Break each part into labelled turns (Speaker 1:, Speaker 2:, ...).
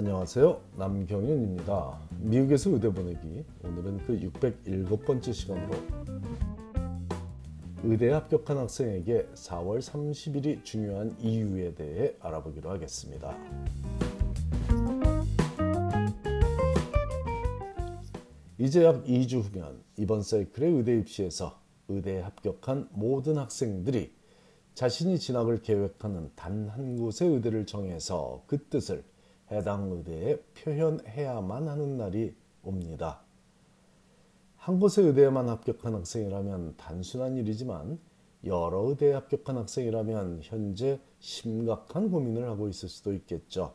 Speaker 1: 안녕하세요. 남경윤입니다. 미국에서 의대 보내기. 오늘은 그 607번째 시간으로 의대에 합격한 학생에게 4월 30일이 중요한 이유에 대해 알아보기로 하겠습니다. 이제 약 2주 후면 이번 사이클의 의대 입시에서 의대에 합격한 모든 학생들이 자신이 진학을 계획하는 단 한 곳의 의대를 정해서 그 뜻을 해당 의대에 표현해야만 하는 날이 옵니다. 한 곳의 의대에만 합격한 학생이라면 단순한 일이지만 여러 의대에 합격한 학생이라면 현재 심각한 고민을 하고 있을 수도 있겠죠.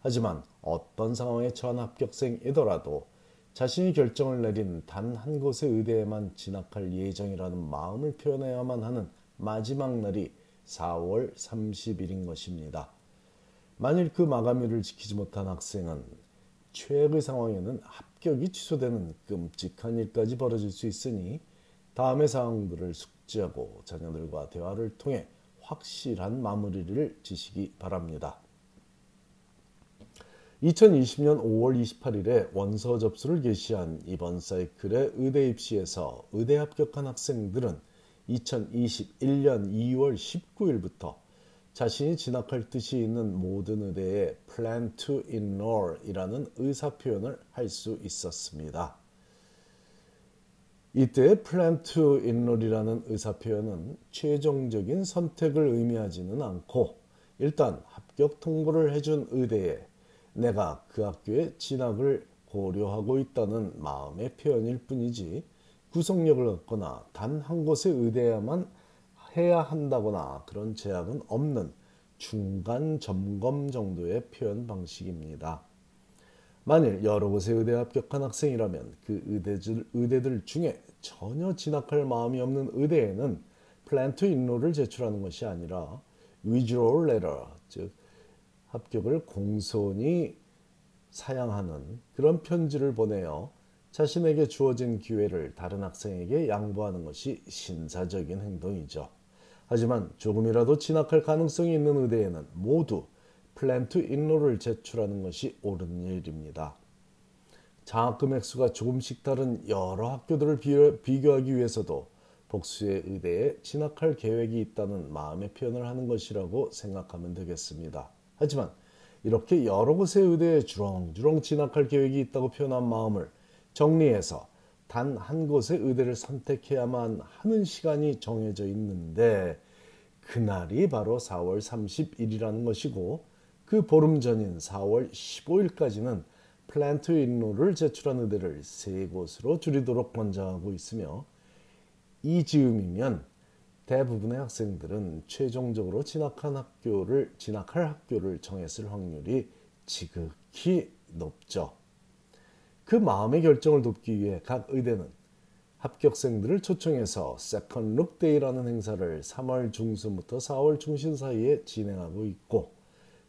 Speaker 1: 하지만 어떤 상황에 처한 합격생이더라도 자신이 결정을 내린 단 한 곳의 의대에만 진학할 예정이라는 마음을 표현해야만 하는 마지막 날이 4월 30일인 것입니다. 만일 그 마감일을 지키지 못한 학생은 최악의 상황에는 합격이 취소되는 끔찍한 일까지 벌어질 수 있으니 다음의 사항들을 숙지하고 자녀들과 대화를 통해 확실한 마무리를 지시기 바랍니다. 2020년 5월 28일에 원서 접수를 개시한 이번 사이클의 의대 입시에서 의대 합격한 학생들은 2021년 2월 19일부터 자신이 진학할 뜻이 있는 모든 의대에 plan to enroll이라는 의사 표현을 할 수 있었습니다. 이때 plan to enroll이라는 의사 표현은 최종적인 선택을 의미하지는 않고 일단 합격 통보를 해준 의대에 내가 그 학교에 진학을 고려하고 있다는 마음의 표현일 뿐이지 구속력을 얻거나 단 한 곳의 의대에만 해야 한다거나 그런 제약은 없는 중간 점검 정도의 표현 방식입니다. 만일 여러 곳에 의대 합격한 학생이라면 그 의대들, 의대들 중에 전혀 진학할 마음이 없는 의대에는 Plan to Enroll을 제출하는 것이 아니라 withdrawal letter, 즉 합격을 공손히 사양하는 그런 편지를 보내어 자신에게 주어진 기회를 다른 학생에게 양보하는 것이 신사적인 행동이죠. 하지만 조금이라도 진학할 가능성이 있는 의대에는 모두 Plan to Enroll을 제출하는 것이 옳은 일입니다. 장학금 액수가 조금씩 다른 여러 학교들을 비교하기 위해서도 복수의 의대에 진학할 계획이 있다는 마음의 표현을 하는 것이라고 생각하면 되겠습니다. 하지만 이렇게 여러 곳의 의대에 주렁주렁 진학할 계획이 있다고 표현한 마음을 정리해서 단 한 곳의 의대를 선택해야만 하는 시간이 정해져 있는데 그날이 바로 4월 30일이라는 것이고 그 보름 전인 4월 15일까지는 플랜트 인로를 제출한 의대를 세 곳으로 줄이도록 권장하고 있으며 이 즈음이면 대부분의 학생들은 최종적으로 진학한 학교를 진학할 학교를 정했을 확률이 지극히 높죠. 그 마음의 결정을 돕기 위해 각 의대는 합격생들을 초청해서 Second Look Day라는 행사를 3월 중순부터 4월 중순 사이에 진행하고 있고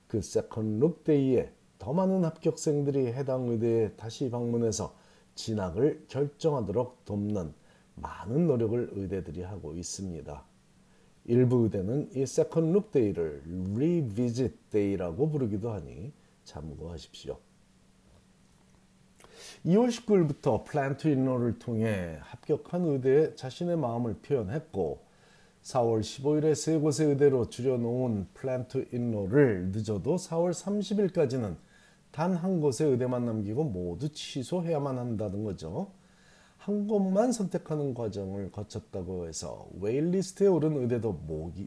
Speaker 1: 그 Second Look Day에 더 많은 합격생들이 해당 의대에 다시 방문해서 진학을 결정하도록 돕는 많은 노력을 의대들이 하고 있습니다. 일부 의대는 이 Second Look Day를 Revisit Day라고 부르기도 하니 참고하십시오. 2월 19일부터 Plan to Enroll을 통해 합격한 의대에 자신의 마음을 표현했고 4월 15일에 세 곳의 의대로 줄여놓은 Plan to Enroll을 늦어도 4월 30일까지는 단 한 곳의 의대만 남기고 모두 취소해야만 한다는 거죠. 한 곳만 선택하는 과정을 거쳤다고 해서 waitlist에 오른 의대도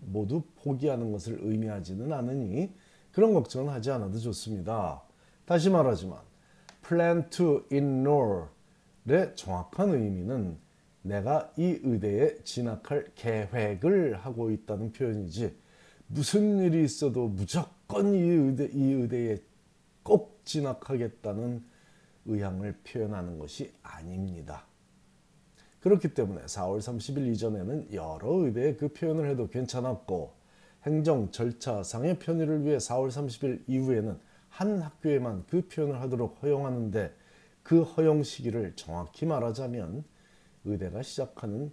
Speaker 1: 모두 포기하는 것을 의미하지는 않으니 그런 걱정은 하지 않아도 좋습니다. 다시 말하지만 plan to enroll의 정확한 의미는 내가 이 의대에 진학할 계획을 하고 있다는 표현이지 무슨 일이 있어도 무조건 이 의대 이 의대에 꼭 진학하겠다는 의향을 표현하는 것이 아닙니다. 그렇기 때문에 4월 30일 이전에는 여러 의대에 그 표현을 해도 괜찮았고 행정 절차상의 편의를 위해 4월 30일 이후에는 한 학교에만 그 표현을 하도록 허용하는데 그 허용 시기를 정확히 말하자면 의대가 시작하는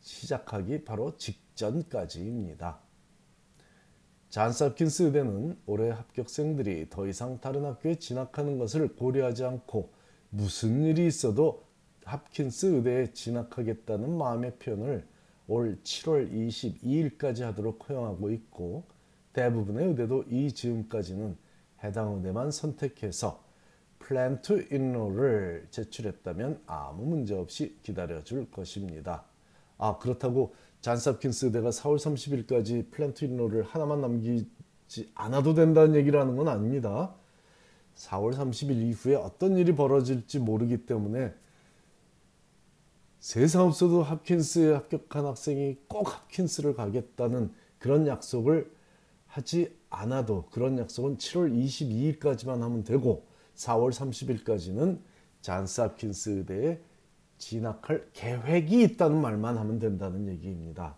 Speaker 1: 시작하기 바로 직전까지입니다. 잔스홉킨스 의대는 올해 합격생들이 더 이상 다른 학교에 진학하는 것을 고려하지 않고 무슨 일이 있어도 홉킨스 의대에 진학하겠다는 마음의 표현을 올 7월 22일까지 하도록 허용하고 있고 대부분의 의대도 이 즈음까지는 해당 의대만 선택해서 Plan to Enroll을 제출했다면 아무 문제 없이 기다려줄 것입니다. 아 그렇다고 존스홉킨스 의대가 4월 30일까지 Plan to Enroll을 하나만 남기지 않아도 된다는 얘기라는 건 아닙니다. 4월 30일 이후에 어떤 일이 벌어질지 모르기 때문에 세상 없어도 합킨스에 합격한 학생이 꼭 합킨스를 가겠다는 그런 약속을 하지 않아도 그런 약속은 7월 22일까지만 하면 되고 4월 30일까지는 잔스 합킨스 의대에 진학할 계획이 있다는 말만 하면 된다는 얘기입니다.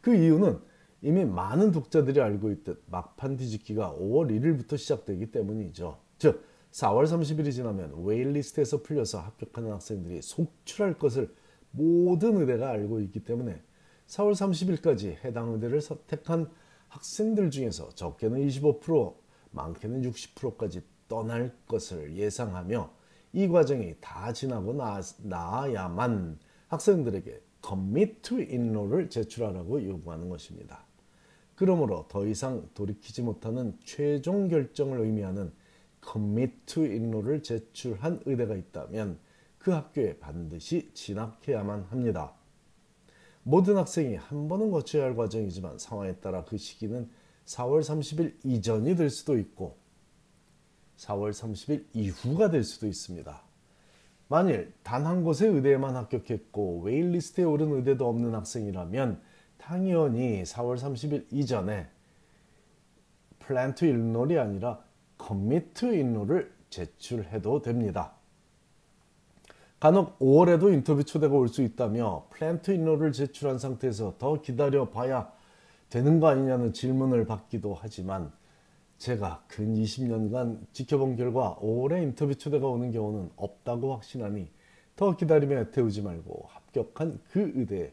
Speaker 1: 그 이유는 이미 많은 독자들이 알고 있듯 막판 뒤집기가 5월 1일부터 시작되기 때문이죠. 즉 4월 30일이 지나면 웨일리스트에서 풀려서 합격하는 학생들이 속출할 것을 모든 의대가 알고 있기 때문에 4월 30일까지 해당 의대를 선택한 학생들 중에서 적게는 25%, 많게는 60%까지 떠날 것을 예상하며 이 과정이 다 지나고 나, 나야만 학생들에게 commit to enroll을 제출하라고 요구하는 것입니다. 그러므로 더 이상 돌이키지 못하는 최종 결정을 의미하는 commit to enroll을 제출한 의대가 있다면 그 학교에 반드시 진학해야만 합니다. 모든 학생이 한 번은 거쳐야 할 과정이지만 상황에 따라 그 시기는 4월 30일 이전이 될 수도 있고 4월 30일 이후가 될 수도 있습니다. 만일 단 한 곳의 의대에만 합격했고 waitlist에 오른 의대도 없는 학생이라면 당연히 4월 30일 이전에 plan to enroll이 아니라 commit to enroll을 제출해도 됩니다. 간혹 5월에도 인터뷰 초대가 올 수 있다며 plan to enroll을 제출한 상태에서 더 기다려 봐야 되는 거 아니냐는 질문을 받기도 하지만 제가 근 20년간 지켜본 결과 5월에 인터뷰 초대가 오는 경우는 없다고 확신하니 더 기다리며 애태우지 말고 합격한 그 의대에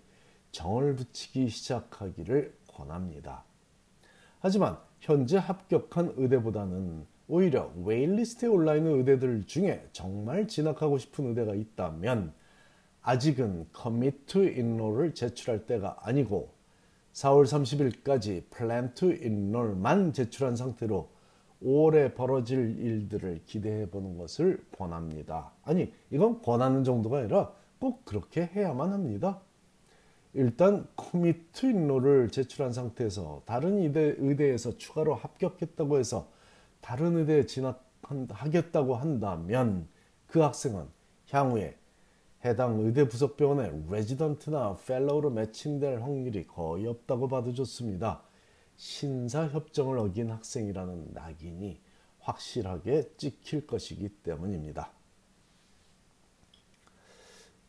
Speaker 1: 정을 붙이기 시작하기를 권합니다. 하지만 현재 합격한 의대보다는 오히려 waitlist에 올라 있는 의대들 중에 정말 진학하고 싶은 의대가 있다면 아직은 commit to enroll을 제출할 때가 아니고 4월 30일까지 plan to enroll만 제출한 상태로 5월에 벌어질 일들을 기대해 보는 것을 권합니다. 아니, 이건 권하는 정도가 아니라 꼭 그렇게 해야만 합니다. 일단 commit to enroll을 제출한 상태에서 다른 의대, 의대에서 추가로 합격했다고 해서 다른 의대에 진학하겠다고 한다면 그 학생은 향후에 해당 의대 부속 병원의 레지던트나 fellow로 매칭될 확률이 거의 없다고 봐도 좋습니다. 신사 협정을 어긴 학생이라는 낙인이 확실하게 찍힐 것이기 때문입니다.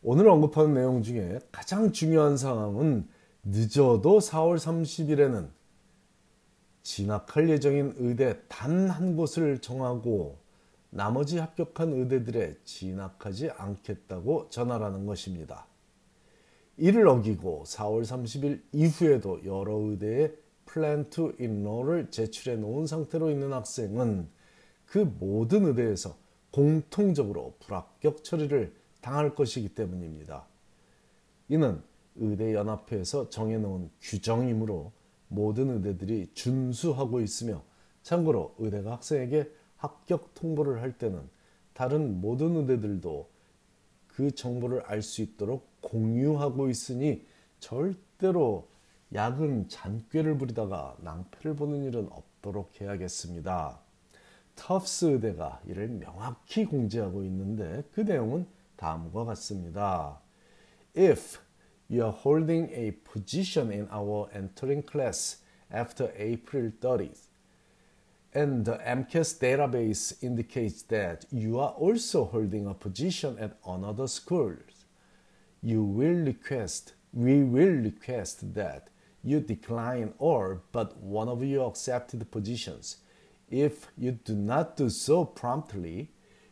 Speaker 1: 오늘 언급하는 내용 중에 가장 중요한 상황은 늦어도 4월 30일에는 진학할 예정인 의대 단 한 곳을 정하고 나머지 합격한 의대들에 진학하지 않겠다고 전하라는 것입니다. 이를 어기고 4월 30일 이후에도 여러 의대에 plan to enroll을 제출해 놓은 상태로 있는 학생은 그 모든 의대에서 공통적으로 불합격 처리를 당할 것이기 때문입니다. 이는 의대연합회에서 정해놓은 규정이므로 모든 의대들이 준수하고 있으며 참고로 의대가 학생에게 합격 통보를 할 때는 다른 모든 의대들도 그 정보를 알 수 있도록 공유하고 있으니 절대로 야근 잔꾀를 부리다가 낭패를 보는 일은 없도록 해야겠습니다. 터프스 의대가 이를 명확히 공지하고 있는데 그 내용은 다음과 같습니다. If you are holding a position in our entering class after April 30th, and the MCAS database indicates that you are also holding a position at another school, you will request, we will request that you decline all but one of your accepted positions. If you do not do so promptly,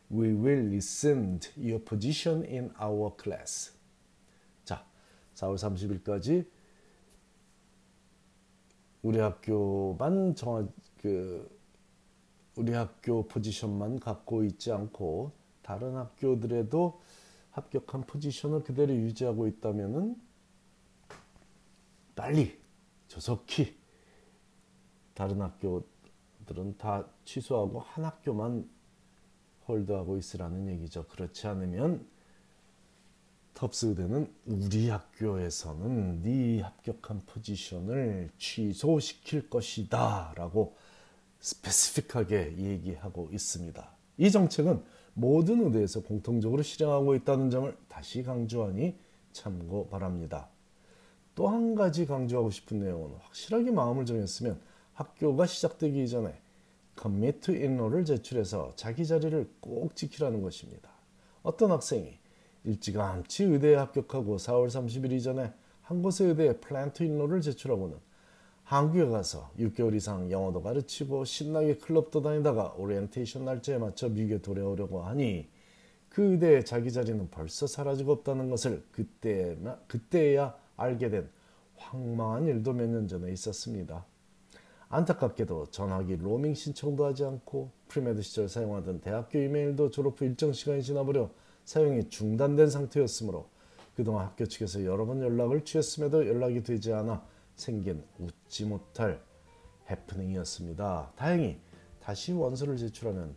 Speaker 1: we will rescind your position in our class. 자, 4월 30일까지 우리 학교만 정한 그 우리 학교 포지션만 갖고 있지 않고 다른 학교들에도 합격한 포지션을 그대로 유지하고 있다면은 빨리 조속히 다른 학교들은 다 취소하고 한 학교만 홀드하고 있으라는 얘기죠. 그렇지 않으면 텁스 의대는 우리 학교에서는 네 합격한 포지션을 취소시킬 것이다 라고 스페시픽하게 얘기하고 있습니다. 이 정책은 모든 의대에서 공통적으로 실행하고 있다는 점을 다시 강조하니 참고 바랍니다. 또 한 가지 강조하고 싶은 내용은 확실하게 마음을 정했으면 학교가 시작되기 commit to enroll을 제출해서 자기 자리를 꼭 지키라는 것입니다. 어떤 학생이 일찌감치 의대에 합격하고 4월 30일 이전에 한 곳의 의대에 to enroll을 제출하고는 한국에 가서 6개월 이상 영어도 가르치고 신나게 클럽도 다니다가 오리엔테이션 날짜에 맞춰 미국에 돌아오려고 하니 그 의대의 자기 자리는 벌써 사라지고 없다는 것을 그때 그때야 알게 된 황망한 일도 몇 년 전에 있었습니다. 안타깝게도 전화기 로밍 신청도 하지 않고 premed 시절 사용하던 대학교 이메일도 졸업 후 일정 시간이 지나버려 사용이 중단된 상태였으므로 그동안 학교 측에서 여러 번 연락을 취했음에도 연락이 되지 않아 생긴 웃지 못할 해프닝이었습니다. 다행히 다시 원서를 제출하면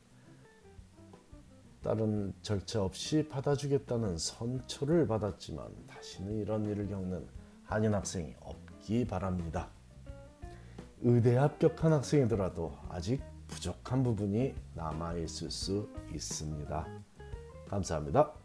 Speaker 1: 다른 절차 없이 받아주겠다는 선처를 받았지만 다시는 이런 일을 겪는 한인 학생이 없기 바랍니다. 의대 합격한 학생이더라도 아직 부족한 부분이 남아 있을 수 있습니다. 감사합니다.